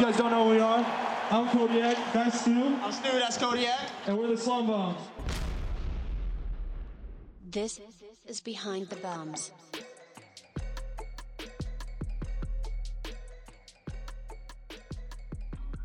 You guys don't know who we are? I'm Kodiak, that's Stu, I'm Stu, that's Kodiak. and we're the Slum Bums. This is Behind the Bums.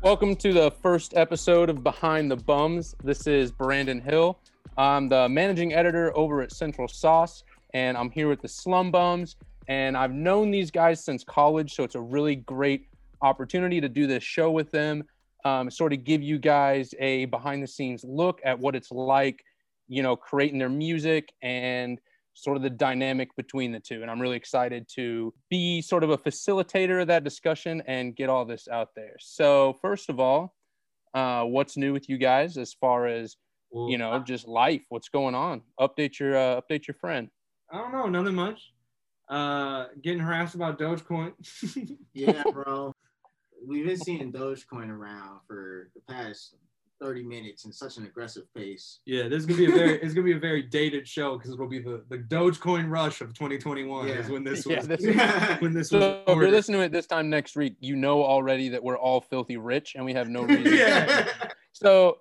Welcome to the first episode of Behind the Bums. This is Brandon Hill. I'm the managing editor over at Central Sauce, and I'm here with the Slum Bums. And I've known these guys since college, so it's a really great opportunity to do this show with them. Um, sort of give you guys a behind the scenes look at what it's like, you know, creating their music and sort of the dynamic between the two. And I'm really excited to be sort of a facilitator of that discussion and get all this out there. So, first of all, uh, what's new with you guys as far as you know, just life? What's going on? Update your uh, update your friend. I don't know, nothing much. Uh, getting harassed about Dogecoin. Yeah, bro. We've been seeing Dogecoin around for the past 30 minutes in such an aggressive pace. yeah, this is gonna be a very it's gonna be a very dated show because it'll be the the Dogecoin rush of 2021 is Yeah. when this Yeah, was this- when this So, was. if you're listening to it this time next week, you know already that we're all filthy rich and we have no reason. Yeah. So,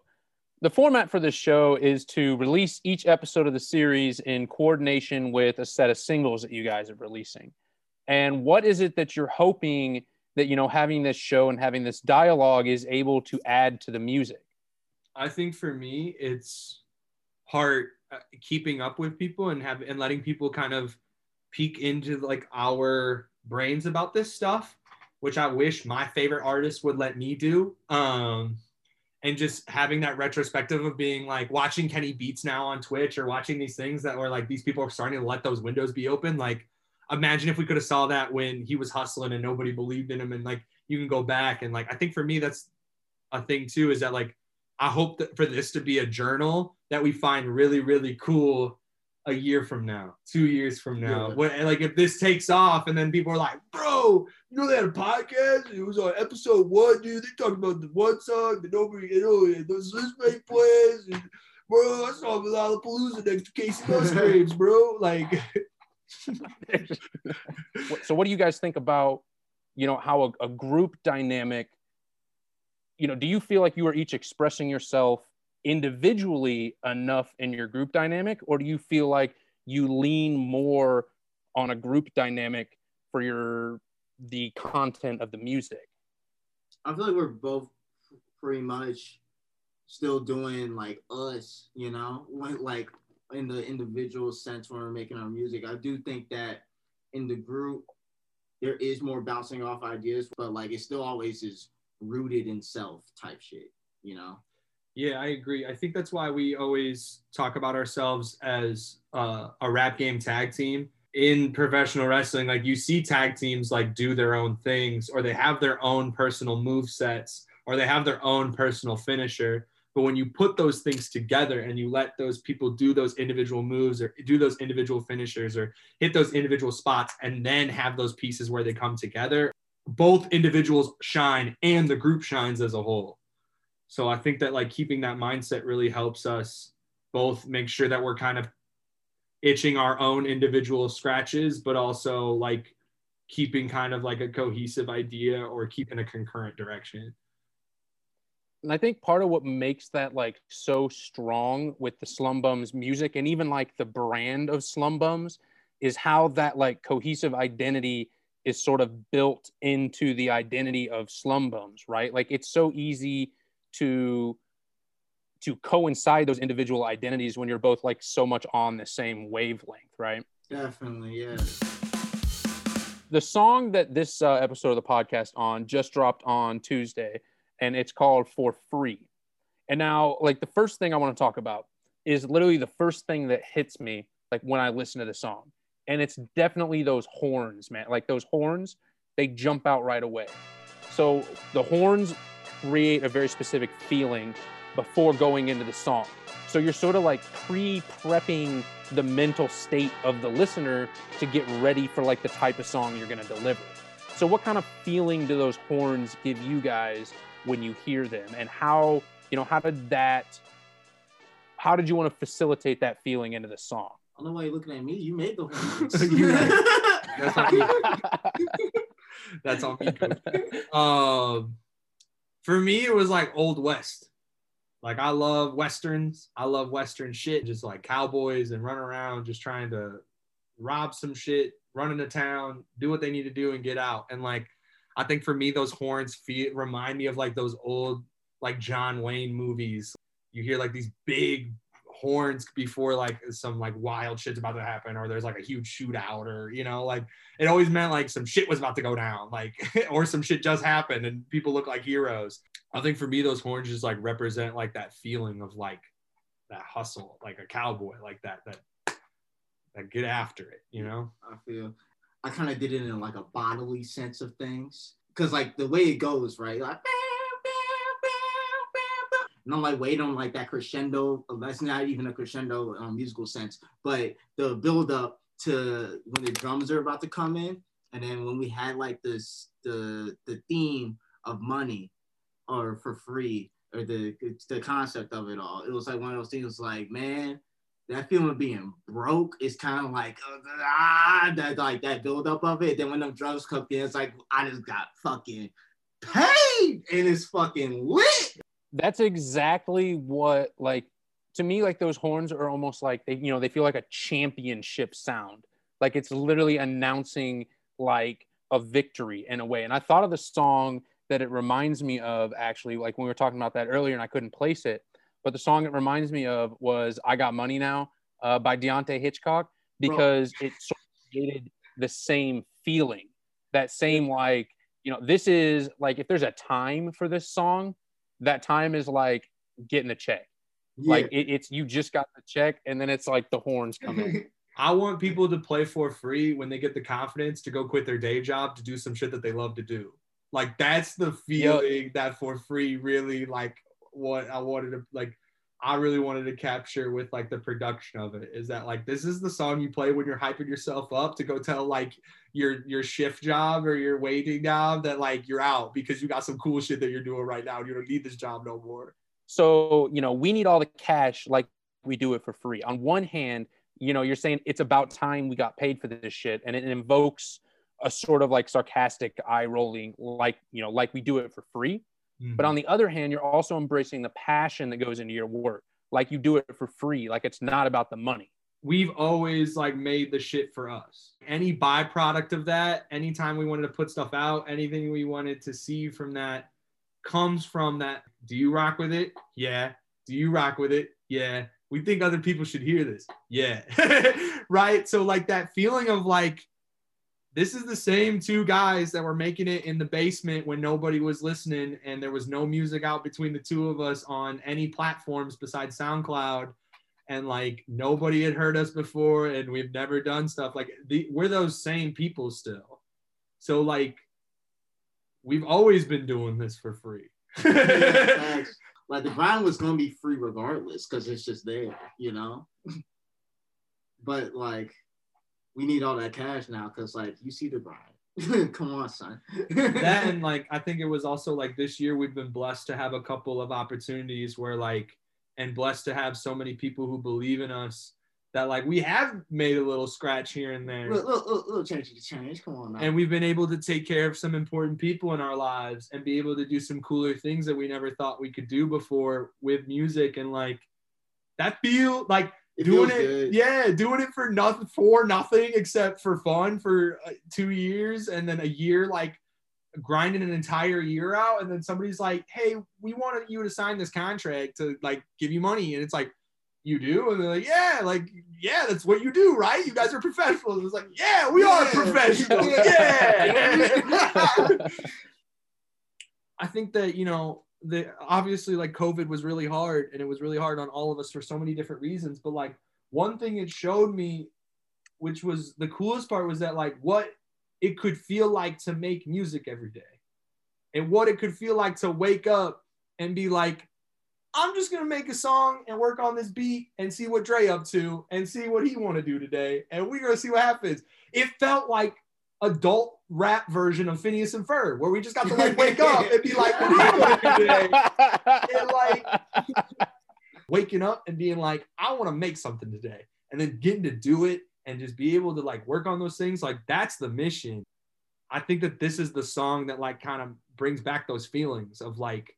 the format for this show is to release each episode of the series in coordination with a set of singles that you guys are releasing. And what is it that you're hoping that, you know, having this show and having this dialogue is able to add to the music? I think for me, it's hard uh, keeping up with people and have and letting people kind of peek into like our brains about this stuff, which I wish my favorite artists would let me do. Um, and just having that retrospective of being like watching Kenny Beats now on Twitch or watching these things that were like these people are starting to let those windows be open. Like, imagine if we could have saw that when he was hustling and nobody believed in him, and like you can go back and like I think for me that's a thing too is that like I hope that for this to be a journal that we find really, really cool a year from now, two years from now. Yeah. When, like if this takes off and then people are like, bro, you know they had a podcast? It was on episode one, dude. They talked about the one song that nobody, you know, those this many plays. And, bro, I saw Lollapalooza next to Kacey Musgraves, bro. Like, So, what do you guys think about, you know, how a, a group dynamic, you know, do you feel like you are each expressing yourself individually enough in your group dynamic, or do you feel like you lean more on a group dynamic for your the content of the music? I feel like we're both pretty much still doing like us, you know, like, like in the individual sense when we're making our music. I do think that in the group, there is more bouncing off ideas, but like it still always is rooted in self type shit, you know? Yeah, I agree. I think that's why we always talk about ourselves as uh, a rap game tag team in professional wrestling. Like you see tag teams like do their own things, or they have their own personal move sets, or they have their own personal finisher. But when you put those things together and you let those people do those individual moves or do those individual finishers or hit those individual spots and then have those pieces where they come together, both individuals shine and the group shines as a whole. So I think that like keeping that mindset really helps us both make sure that we're kind of itching our own individual scratches, but also like keeping kind of like a cohesive idea or keeping a concurrent direction. And I think part of what makes that like so strong with the Slum Bums music and even like the brand of Slum Bums is how that like cohesive identity is sort of built into the identity of Slum Bums, right? Like it's so easy to to coincide those individual identities when you're both like so much on the same wavelength, right? Definitely, yeah. the song that this uh, episode of the podcast on just dropped on Tuesday, and it's called "For Free." And now, like the first thing I want to talk about is literally the first thing that hits me, like when I listen to the song, and it's definitely those horns, man. Like those horns, they jump out right away. So the horns create a very specific feeling before going into the song. So you're sort of like pre-prepping the mental state of the listener to get ready for like the type of song you're going to deliver. So what kind of feeling do those horns give you guys when you hear them and how, you know, how did that how did you want to facilitate that feeling into the song? I don't know why you're looking at me. You made the That's on me. That's on me. Um, For me, it was like Old West. Like I love westerns. I love western shit, just like cowboys and run around just trying to rob some shit, run into town, do what they need to do and get out. And like I think for me, those horns feel remind me of like those old like John Wayne movies. You hear like these big horns before like some like wild shit's about to happen or there's like a huge shootout or you know like it always meant like some shit was about to go down like or some shit just happened and people look like heroes i think for me those horns just like represent like that feeling of like that hustle like a cowboy like that that that get after it you know I feel I kind of did it in like a bodily sense of things because like the way it goes, right? Like, and I'm like waiting on like that crescendo. That's not even a crescendo um, musical sense, but the build up to when the drums are about to come in, and then when we had like this the the theme of money or for free or the the concept of it all. It was like one of those things like man that feeling of being broke is kind of like uh, ah, that like that build up of it. Then when them drugs come in, it's like I just got fucking paid and it's fucking lit. That's exactly what like to me like those horns are almost like they you know they feel like a championship sound. Like it's literally announcing like a victory in a way. And I thought of the song that it reminds me of actually like when we were talking about that earlier and I couldn't place it but the song it reminds me of was "I Got Money Now" uh, by Deante' Hitchcock because it sort of created the same feeling, that same like you know this is like if there's a time for this song, that time is like getting the check. Like it, it's you just got the check, and then it's like the horns coming. I want people to play for free when they get the confidence to go quit their day job to do some shit that they love to do. Like that's the feeling that for free really like what I wanted to like I really wanted to capture with like the production of it is that like this is the song you play when you're hyping yourself up to go tell like your your shift job or your waiting job that like you're out because you got some cool shit that you're doing right now and you don't need this job no more. So, you know, we need all the cash like we do it for free. On one hand, you know, you're saying it's about time we got paid for this shit and it invokes a sort of like sarcastic eye rolling like, you know, like we do it for free. Mm-hmm. But on the other hand, you're also embracing the passion that goes into your work. Like you do it for free. Like it's not about the money. We've always like made the shit for us. Any byproduct of that, anytime we wanted to put stuff out, anything we wanted to see from that comes from that. Do you rock with it? Yeah. Do you rock with it? Yeah. We think other people should hear this. Yeah. right. So like that feeling of like this is the same two guys that were making it in the basement when nobody was listening and there was no music out between the two of us on any platforms besides SoundCloud. And like nobody had heard us before and we've never done stuff. Like the, we're those same people still. So like we've always been doing this for free. Like the grind was gonna be free regardless because it's just there you know? But like we need all that cash now because like you see the grind. Come on, son. that and like I think it was also like this year we've been blessed to have a couple of opportunities where like and blessed to have so many people who believe in us that like we have made a little scratch here and there. Little, little, little change to change. Come on, man. And we've been able to take care of some important people in our lives and be able to do some cooler things that we never thought we could do before with music and like that feel like it doing it, good. yeah, doing it for nothing, for nothing except for fun for uh, two years, and then a year like grinding an entire year out, and then somebody's like, "Hey, we wanted you to sign this contract to like give you money," and it's like, "You do?" And they're like, "Yeah, like yeah, that's what you do, right? You guys are professionals." It's like, "Yeah, we yeah. are professionals." yeah. I think that you know the obviously like COVID was really hard and it was really hard on all of us for so many different reasons. But like one thing it showed me, which was the coolest part, was that like what it could feel like to make music every day and what it could feel like to wake up and be like, I'm just gonna make a song and work on this beat and see what Dre up to and see what he want to do today, and we're gonna see what happens. It felt like adult rap version of Phineas and Ferb, where we just got to like wake up and be like, what are you gonna today? And like waking up and being like, I want to make something today. And then getting to do it and just be able to like work on those things, like that's the mission. I think that this is the song that like kind of brings back those feelings of like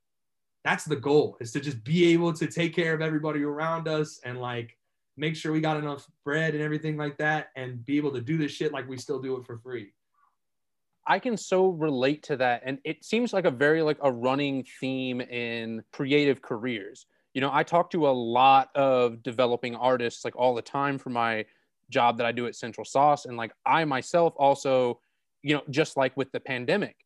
that's the goal is to just be able to take care of everybody around us and like make sure we got enough bread and everything like that and be able to do this shit like we still do it for free. I can so relate to that. And it seems like a very like a running theme in creative careers. You know, I talk to a lot of developing artists like all the time for my job that I do at Central Sauce. And like I myself also, you know, just like with the pandemic,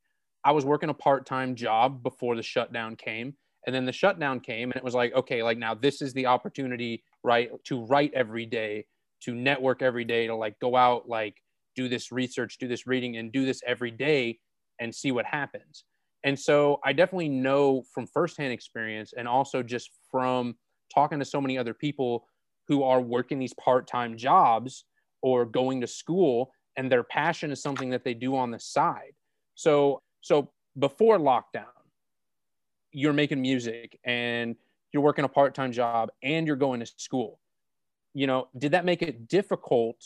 I was working a part-time job before the shutdown came. And then the shutdown came and it was like, okay, like now this is the opportunity, right, to write every day, to network every day, to like go out, like do this research, do this reading, and do this every day and see what happens. And so I definitely know from firsthand experience and also just from talking to so many other people who are working these part time jobs or going to school, and their passion is something that they do on the side. So, so before lockdown, you're making music and you're working a part time job and you're going to school. You know, did that make it difficult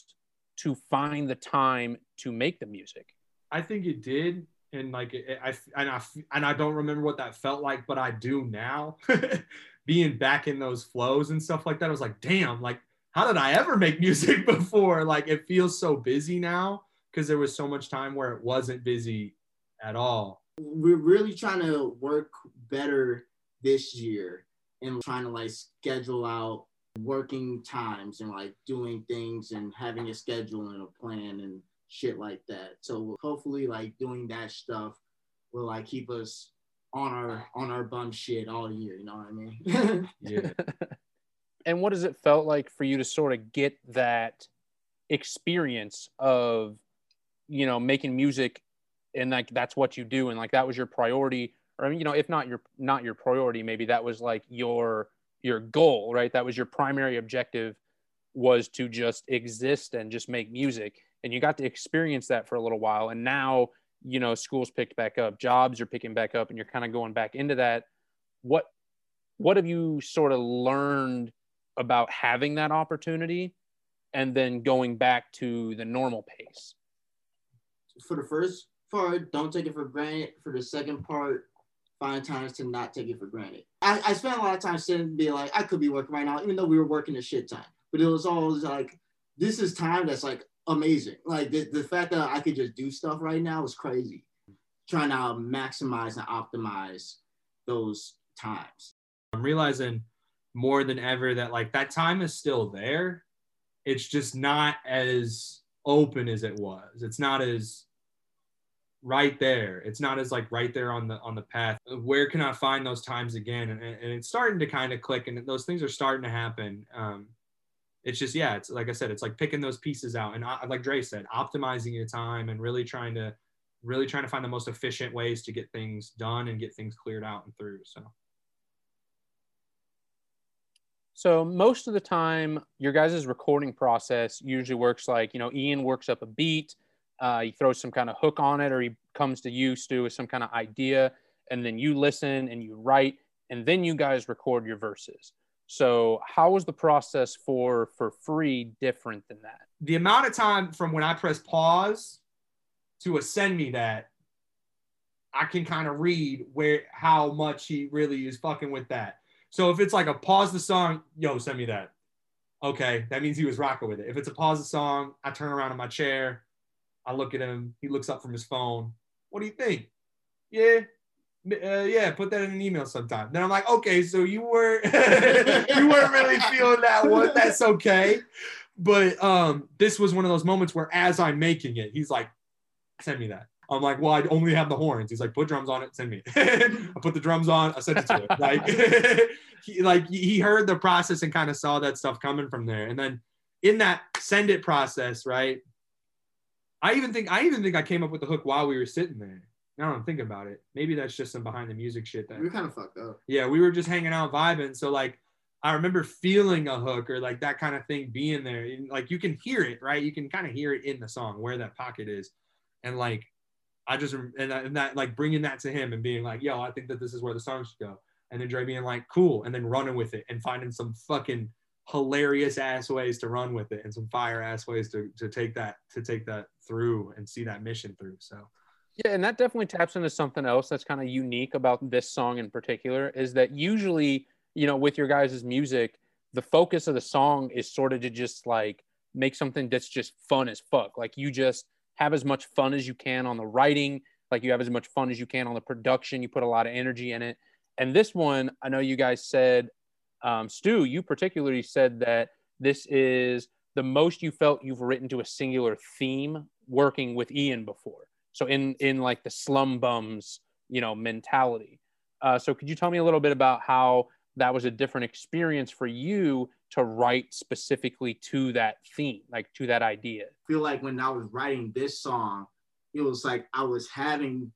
to find the time to make the music? I think it did, and like it, I and I and I don't remember what that felt like, but I do now. Being back in those flows and stuff like that, I was like, damn, like how did I ever make music before? Like it feels so busy now because there was so much time where it wasn't busy at all. We're really trying to work better this year and trying to like schedule out working times and like doing things and having a schedule and a plan and shit like that. So hopefully like doing that stuff will like keep us on our on our bum shit all year, you know what I mean? Yeah. and what does it felt like for you to sort of get that experience of you know making music and like that's what you do and like that was your priority or you know if not your not your priority maybe that was like your your goal right? That was your primary objective was to just exist and just make music. And you got to experience that for a little while. And now you know schools picked back up jobs are picking back up and you're kind of going back into that. What what have you sort of learned about having that opportunity and then going back to the normal pace? For the first part, don't take it for granted. For the second part, find times to not take it for granted. I, I spent a lot of time sitting and being like, I could be working right now, even though we were working a shit time. But it was always like, this is time that's like amazing. Like the, the fact that I could just do stuff right now is crazy. Trying to maximize and optimize those times. I'm realizing more than ever that like that time is still there. It's just not as open as it was. It's not as right there. It's not as like right there on the on the path. Where can I find those times again? And, and it's starting to kind of click, and those things are starting to happen. Um, it's just yeah, it's like I said, it's like picking those pieces out, and I, like Dre said, optimizing your time and really trying to really trying to find the most efficient ways to get things done and get things cleared out and through. So. So most of the time, your guys' recording process usually works like you know Ian works up a beat, uh, he throws some kind of hook on it, or he comes to you, Stu, with some kind of idea, and then you listen and you write, and then you guys record your verses. So how was the process for for free different than that? The amount of time from when I press pause to a send me that, I can kind of read where how much he really is fucking with that. So if it's like a pause the song, yo, send me that. Okay, that means he was rocking with it. If it's a pause the song, I turn around in my chair, I look at him. He looks up from his phone. What do you think? Yeah, uh, yeah. Put that in an email sometime. Then I'm like, okay, so you were you weren't really feeling that one. That's okay. But um, this was one of those moments where, as I'm making it, he's like, send me that. I'm like, well, I only have the horns. He's like, put drums on it, send me. I put the drums on, I sent it to him. Like, he, like he heard the process and kind of saw that stuff coming from there. And then in that send it process, right? I even think I even think I came up with the hook while we were sitting there. Now I'm thinking about it. Maybe that's just some behind the music shit that We were kind of fucked up. yeah, we were just hanging out vibing. So like I remember feeling a hook or like that kind of thing being there. And, like you can hear it, right? You can kind of hear it in the song where that pocket is. And like I just and that, and that like bringing that to him and being like, yo, I think that this is where the song should go. And then Dre being like, cool, and then running with it and finding some fucking hilarious ass ways to run with it and some fire ass ways to, to take that to take that through and see that mission through. So Yeah, and that definitely taps into something else that's kind of unique about this song in particular is that usually, you know, with your guys' music, the focus of the song is sort of to just like make something that's just fun as fuck. Like you just have as much fun as you can on the writing, like you have as much fun as you can on the production. You put a lot of energy in it. And this one, I know you guys said, um, Stu, you particularly said that this is the most you felt you've written to a singular theme working with Ian before. So in in like the slum bums, you know, mentality. Uh, so could you tell me a little bit about how that was a different experience for you to write specifically to that theme, like to that idea? feel like when I was writing this song, it was like I was having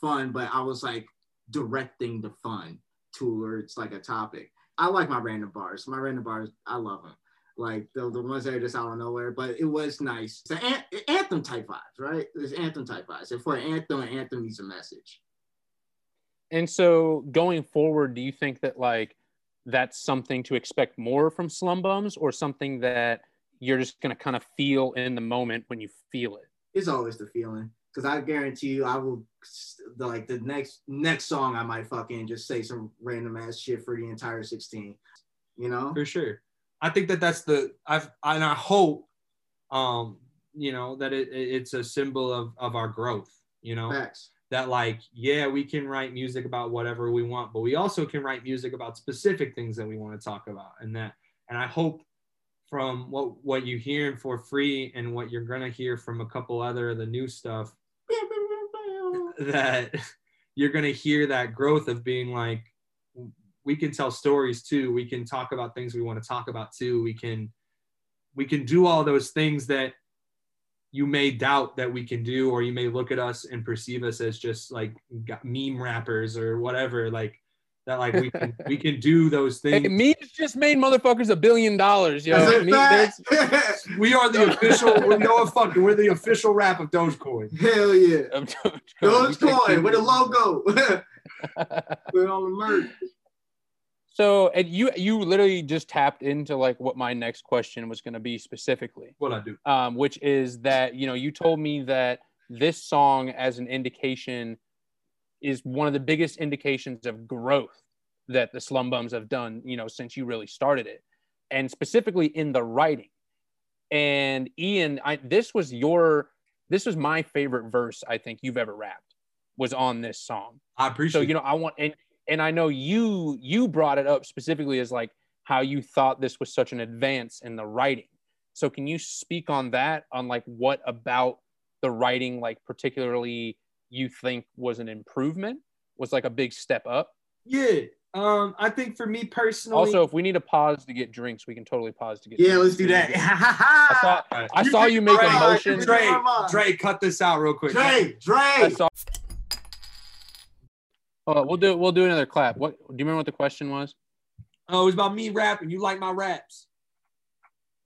fun, but I was like directing the fun towards like a topic. I like my random bars. My random bars, I love them. Like the, the ones that are just out of nowhere, but it was nice. It's an anthem type vibes, right? There's anthem type vibes. And for an anthem, an anthem needs a message. And so going forward, do you think that like that's something to expect more from Slum Bums or something that you're just going to kind of feel in the moment when you feel it? It's always the feeling. Cause I guarantee you, I will the, like the next next song I might fucking just say some random ass shit for the entire 16. You know, for sure. I think that that's the I've and I hope, um, you know, that it, it's a symbol of of our growth. You know, Facts. that like yeah we can write music about whatever we want, but we also can write music about specific things that we want to talk about, and that and I hope from what what you hear for free and what you're gonna hear from a couple other of the new stuff that you're going to hear that growth of being like we can tell stories too. We can talk about things we want to talk about too. We can we can do all those things that you may doubt that we can do or you may look at us and perceive us as just like meme rappers or whatever. Like that like we can we can do those things. Hey, memes just made motherfuckers a billion dollars, yo. Me, we are the official. We're no fucking. We're the official rap of Dogecoin. Hell yeah, Dogecoin, Dogecoin with a logo. we're on the merch. So, and you you literally just tapped into like what my next question was going to be specifically. What I do, um, which is that you know you told me that this song as an indication is one of the biggest indications of growth that the slum bums have done you know since you really started it and specifically in the writing. And ian I, this was your this was my favorite verse i think you've ever rapped was on this song. I appreciate so you know i want and and i know you you brought it up specifically as like how you thought this was such an advance in the writing. So can you speak on that on like what about the writing like particularly you think was an improvement was like a big step up? Yeah um i think for me personally also if we need a pause to get drinks we can totally pause to get yeah drinks. let's do that. I saw, I you, saw you make a motion Dre, Dre cut this out real quick. Dre Dre. Saw, oh, we'll do we'll do another clap. What do you remember what the question was? Oh it was about me rapping. You like my raps.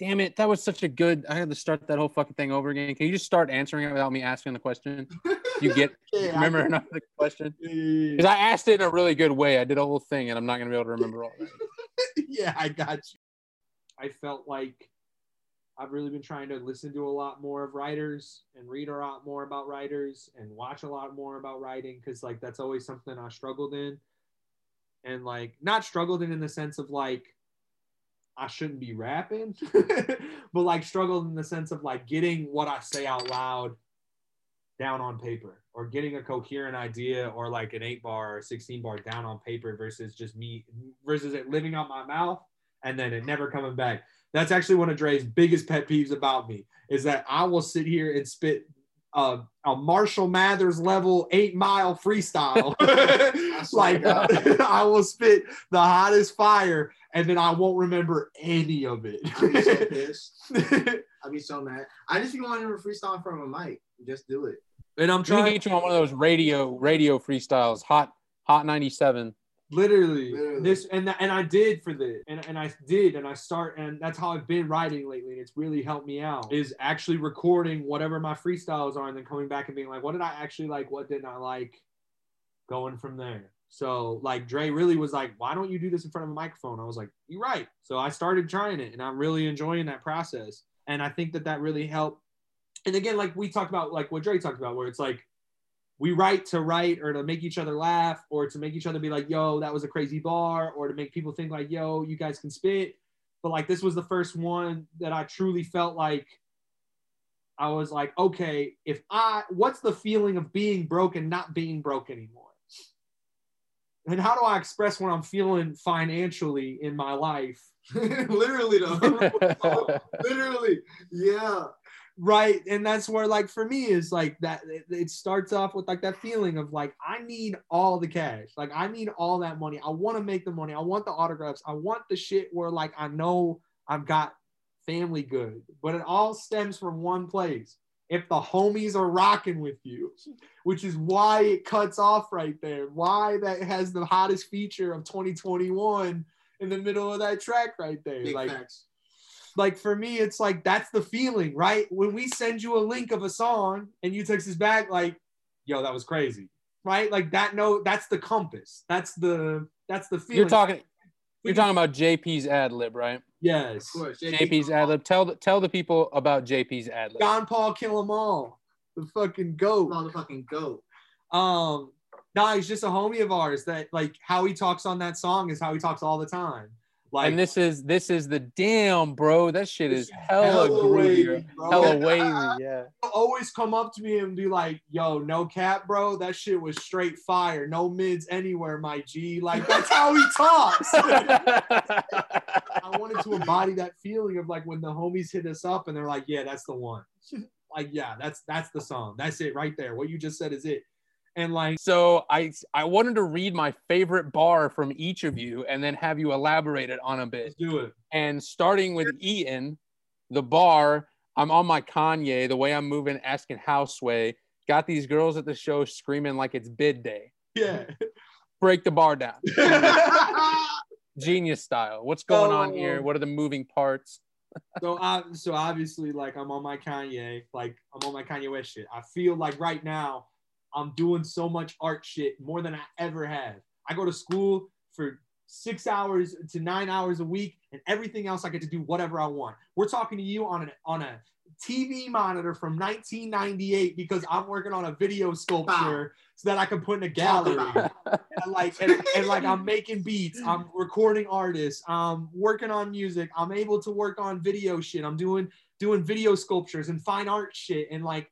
Damn it, that was such a good. I had to start that whole fucking thing over again. Can you just start answering it without me asking the question? You get yeah, remember enough the question because I asked it in a really good way. I did a whole thing, and I'm not gonna be able to remember all that. yeah, I got you. I felt like I've really been trying to listen to a lot more of writers and read a lot more about writers and watch a lot more about writing because like that's always something I struggled in, and like not struggled in in the sense of like I shouldn't be rapping, but like struggled in the sense of like getting what I say out loud down on paper or getting a coherent idea or like an eight bar or 16 bar down on paper versus just me versus it living out my mouth and then it never coming back. That's actually one of Dre's biggest pet peeves about me is that I will sit here and spit a, a Marshall Mathers level eight mile freestyle. like I will spit the hottest fire and then I won't remember any of it. I'd be so pissed. I'd be so mad. I just be wanting to freestyle from a mic. Just do it. And I'm trying to get you on one of those radio radio freestyles, hot hot 97. Literally, Literally, this and and I did for this and, and I did and I start and that's how I've been writing lately and it's really helped me out is actually recording whatever my freestyles are and then coming back and being like what did I actually like what didn't I like going from there so like Dre really was like, why don't you do this in front of a microphone? I was like, you're right. So I started trying it and I'm really enjoying that process. And I think that that really helped. And again, like we talked about, like what Dre talked about, where it's like, we write to write or to make each other laugh or to make each other be like, yo, that was a crazy bar, or to make people think like, yo, you guys can spit. But like this was the first one that I truly felt like I was like, okay, if I what's the feeling of being broke and not being broke anymore? And how do I express what I'm feeling financially in my life? Literally though. Literally. Yeah. Right. And that's where like for me is like that it, it starts off with like that feeling of like i need all the cash. Like i need all that money. I want to make the money. I want the autographs. I want the shit where like i know i've got family good. But it all stems from one place. If the homies are rocking with you which is why it cuts off right there why that has the hottest feature of 2021 in the middle of that track right there. Big like facts. Like for me, it's like that's the feeling, right? When we send you a link of a song and you text us back, like, yo, that was crazy, right? Like that note, that's the compass. That's the that's the feeling. You're talking. You're talking about JP's ad lib, right? yes. Of course. JP's ad lib. Tell the tell the people about JP's ad lib. John Paul kill them all. The fucking goat. Motherfucking goat. Um, nah, he's just a homie of ours that like how he talks on that song is how he talks all the time. Like and this is this is the damn bro. That shit is hella hella groovy. bro. Hella wavy, yeah. Always come up to me and be like, "Yo, no cap, bro. That shit was straight fire. No mids anywhere, my G." Like that's how he talks. I wanted to embody that feeling of like when the homies hit us up and they're like, "Yeah, that's the one." like, yeah, that's that's the song. That's it right there. What you just said is it. And like, so I I wanted to read my favorite bar from each of you and then have you elaborate it on a bit. let's do it. And starting with Ian, the bar, I'm on my Kanye, the way I'm moving, asking houseway. Got these girls at the show screaming like it's bid day. Yeah. Break the bar down. Genius style. What's going on here? Oh. What are the moving parts? so I so obviously like I'm on my Kanye, like I'm on my Kanye West shit. I feel like right now I'm doing so much art shit more than I ever have. I go to school for six hours to nine hours a week, and everything else I get to do whatever I want. We're talking to you on an on a TV monitor from 1998 because I'm working on a video sculpture so that I can put in a gallery. And like and, and like I'm making beats, I'm recording artists, I'm working on music, I'm able to work on video shit, I'm doing doing video sculptures and fine art shit, and like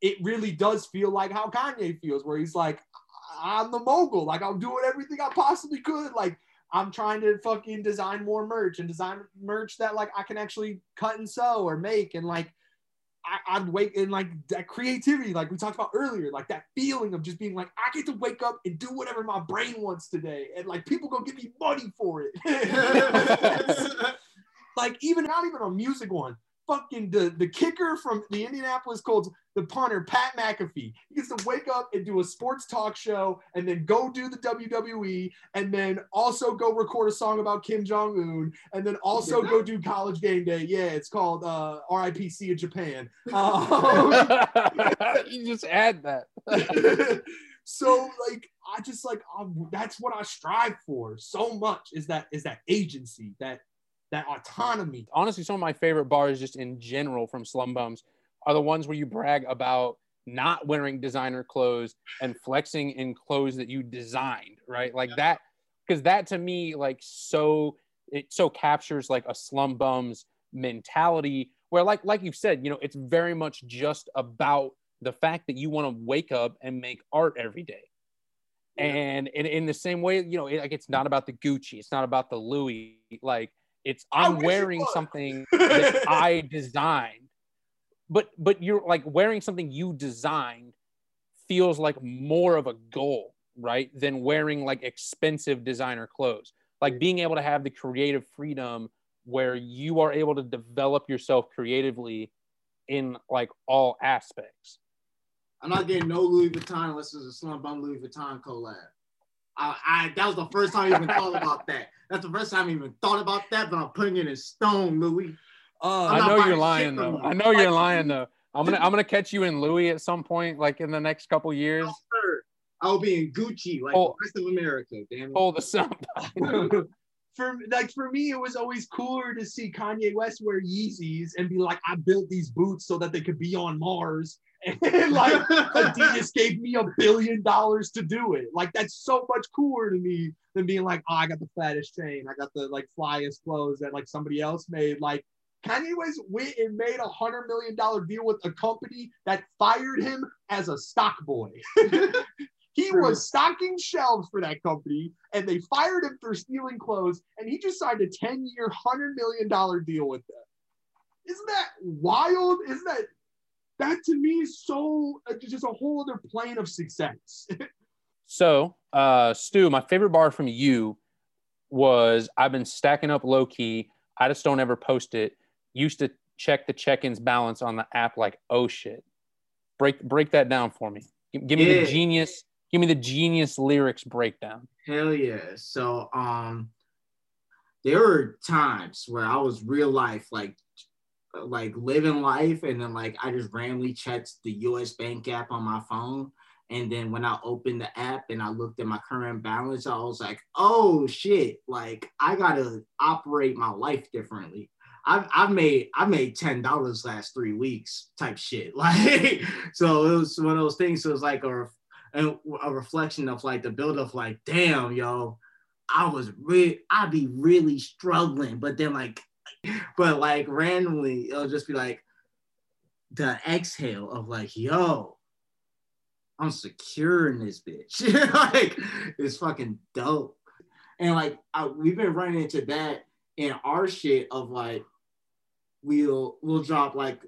it really does feel like how Kanye feels, where he's like, I'm the mogul, like I'm doing everything I possibly could, like I'm trying to fucking design more merch and design merch that like I can actually cut and sew or make and like I, I'd wake and like that creativity, like we talked about earlier, like that feeling of just being like, I get to wake up and do whatever my brain wants today. And like people gonna give me money for it. like even not even a music one. Fucking the, the kicker from the Indianapolis Colts, the punter, Pat McAfee. He gets to wake up and do a sports talk show and then go do the WWE and then also go record a song about Kim Jong Un and then also go do college game day. Yeah, it's called uh, RIPC in Japan. Um, you just add that. so like I just like um, that's what I strive for so much is that is that agency that that autonomy. Honestly, some of my favorite bars, just in general, from Slum Bums, are the ones where you brag about not wearing designer clothes and flexing in clothes that you designed, right? Like that, because that to me, like so, it so captures like a Slum Bums mentality where, like, like you said, you know, it's very much just about the fact that you want to wake up and make art every day. And in, in the same way, you know, it, like it's not about the Gucci, it's not about the Louis, like it's I'm wearing something that I designed. But but you're like wearing something you designed feels like more of a goal, right? Than wearing like expensive designer clothes. Like being able to have the creative freedom where you are able to develop yourself creatively in like all aspects. I'm not getting no Louis Vuitton unless it's a Slum Bum Louis Vuitton collab. I, I that was the first time I even thought about that. That's the first time I even thought about that, but I'm putting it in stone, Louis. Uh, I know you're lying though. I know you're lying though. I'm gonna I'm gonna catch you in Louis at some point, like in the next couple years. I'll be in Gucci like Oh. the rest of America. Damn it. Pull the sum. for like for me, it was always cooler to see Kanye West wear Yeezys and be like, I built these boots so that they could be on Mars and like Adidas gave me a billion dollars to do it. Like that's so much cooler to me than being like, oh, I got the fattest chain, I got the like flyest clothes that like somebody else made. Like Kanye West went and made a hundred million dollar deal with a company that fired him as a stock boy. he True. was stocking shelves for that company, and they fired him for stealing clothes, and he just signed a 10-year, hundred million dollar deal with them. Isn't that wild? Isn't that that to me is so uh, just a whole other plane of success. So, uh, Stu, my favorite bar from you was I've been stacking up low key. I just don't ever post it. Used to check the check-ins balance on the app like, oh shit. Break break that down for me. Give, give me Yeah. the genius. Give me the genius lyrics breakdown. Hell yeah. So um there were times where I was real life like like living life and then like I just randomly checked the US bank app on my phone and then when I opened the app and I looked at my current balance I was like oh shit like I got to operate my life differently. I've, I've made I made ten dollars last three weeks type shit like so it was one of those things so it was like a a reflection of like the build of like, damn, yo, I was really, I'd be really struggling, but then like, but like randomly, it'll just be like the exhale of like, yo, I'm secure in this bitch. like, it's fucking dope. And like, I, we've been running into that in our shit of like, we'll we'll drop like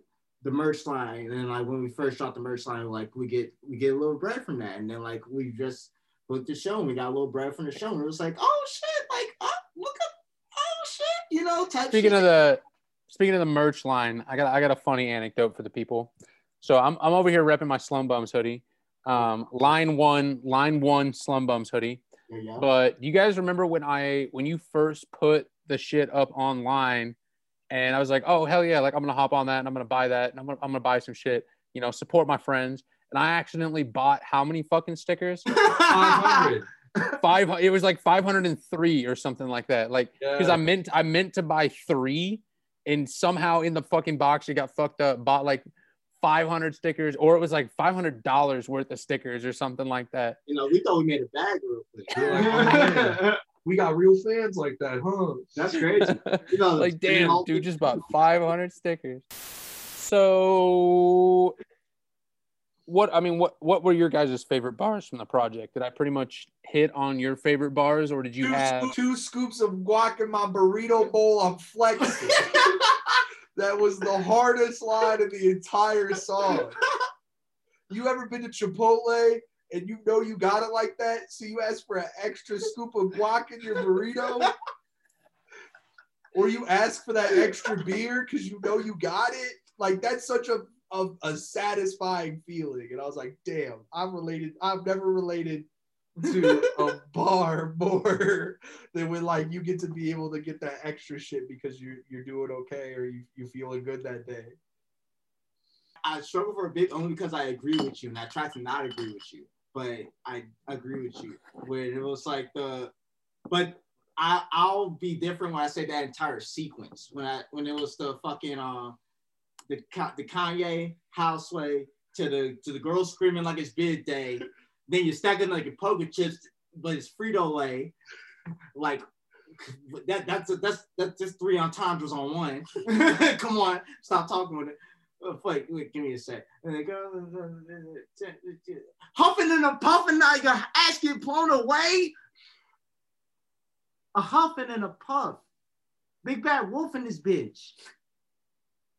the merch line and like when we first dropped the merch line like we get we get a little bread from that and then like we just booked the show and we got a little bread from the show and it was like oh shit like oh look up oh shit you know type Speaking shit. of the speaking of the merch line, I got I got a funny anecdote for the people. So I'm I'm over here repping my Slum Bums hoodie. Um, line one, line one Slum Bums hoodie. Yeah, yeah. But you guys remember when I when you first put the shit up online and I was like, oh hell yeah, like I'm gonna hop on that and I'm gonna buy that and I'm gonna I'm gonna buy some shit, you know, support my friends. And I accidentally bought how many fucking stickers? 500. Five it was like 503 or something like that. Like because Yeah. I meant I meant to buy three, and somehow in the fucking box it got fucked up. Bought like 500 stickers, or it was like 500 dollars worth of stickers or something like that. you know we thought we made a bag real quick oh, Yeah. we got real fans like that, huh? that's crazy you know like damn, dude, just bought 500 stickers. So, what I mean, what what were your guys' favorite bars from the project? Did I pretty much hit on your favorite bars, or did you two, have? two scoops of guac in my burrito bowl. I'm flexing. that was the hardest line of the entire song. You ever been to Chipotle and you know you got it like that, so you ask for an extra scoop of guac in your burrito? Or you ask for that extra beer because you know you got it? Like that's such a, a a satisfying feeling. And I was like, damn, I'm related. I've never related to a bar more than when like you get to be able to get that extra shit because you're you're doing okay or you you feeling good that day. I struggle for a bit only because I agree with you and I try to not agree with you, but I agree with you. When it was like the, but I I'll be different when I say that entire sequence. When I when it was the fucking uh the the Kanye Houseway to the to the girl screaming like it's bid day, then you're stacking like your poker chips, but it's Frito Lay, like. That that's that's that's just three entendres on one. Come on, stop talking with it. Oh, wait, wait, give me a sec. Huffing and a puffing, now your ass get blown away. A huffing and a puff. Big bad wolf in this bitch.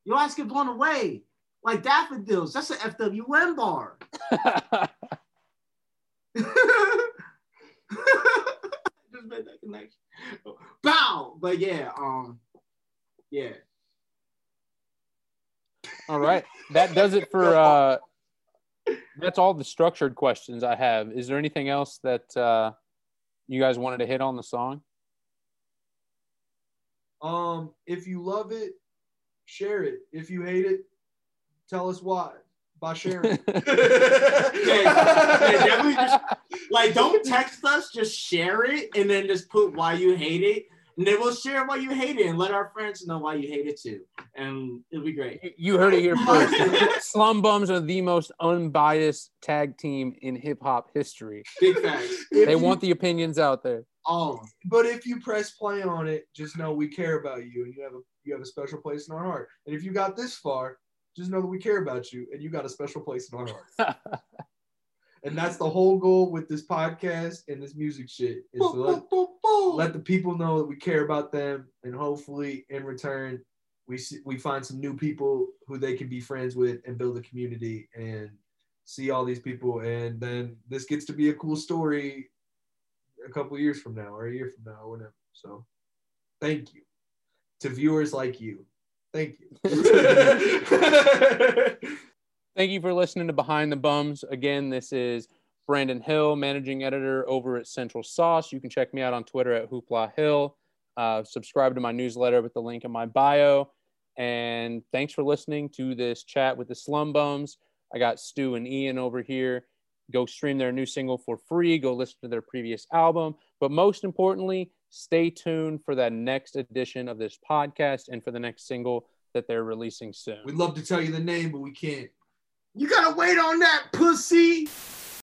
Your ass get blown away. Like daffodils. That's an FWM bar. Just made that connection. Bow. But yeah, um, yeah. all right, that does it for. uh That's all the structured questions I have. Is there anything else that uh you guys wanted to hit on the song? Um, if you love it, share it. If you hate it, tell us why by sharing. yeah, definitely just- Like, don't text us, just share it and then just put why you hate it. And then we'll share why you hate it and let our friends know why you hate it too. And it'll be great. You heard it here first. Slum Bums are the most unbiased tag team in hip hop history. Big facts. If They you- want the opinions out there. All of them. But if you press play on it, just know we care about you, and you have a you have a special place in our heart. And if you got this far, just know that we care about you, and you got a special place in our heart. and that's the whole goal with this podcast and this music shit is to let, let the people know that we care about them, and hopefully in return, we see, we find some new people who they can be friends with and build a community and see all these people, and then this gets to be a cool story a couple years from now or a year from now or whatever. So thank you to viewers like you. Thank you. Thank you for listening to Behind the Bums. Again, this is Brandon Hill, managing editor over at Central Sauce. You can check me out on Twitter at Hoopla Hill. Uh, subscribe to my newsletter with the link in my bio. And thanks for listening to this chat with the Slum Bums. I got Stu and Ian over here. Go stream their new single for free. Go listen to their previous album. But most importantly, stay tuned for that next edition of this podcast and for the next single that they're releasing soon. We'd love to tell you the name, but we can't. You gotta wait on that pussy.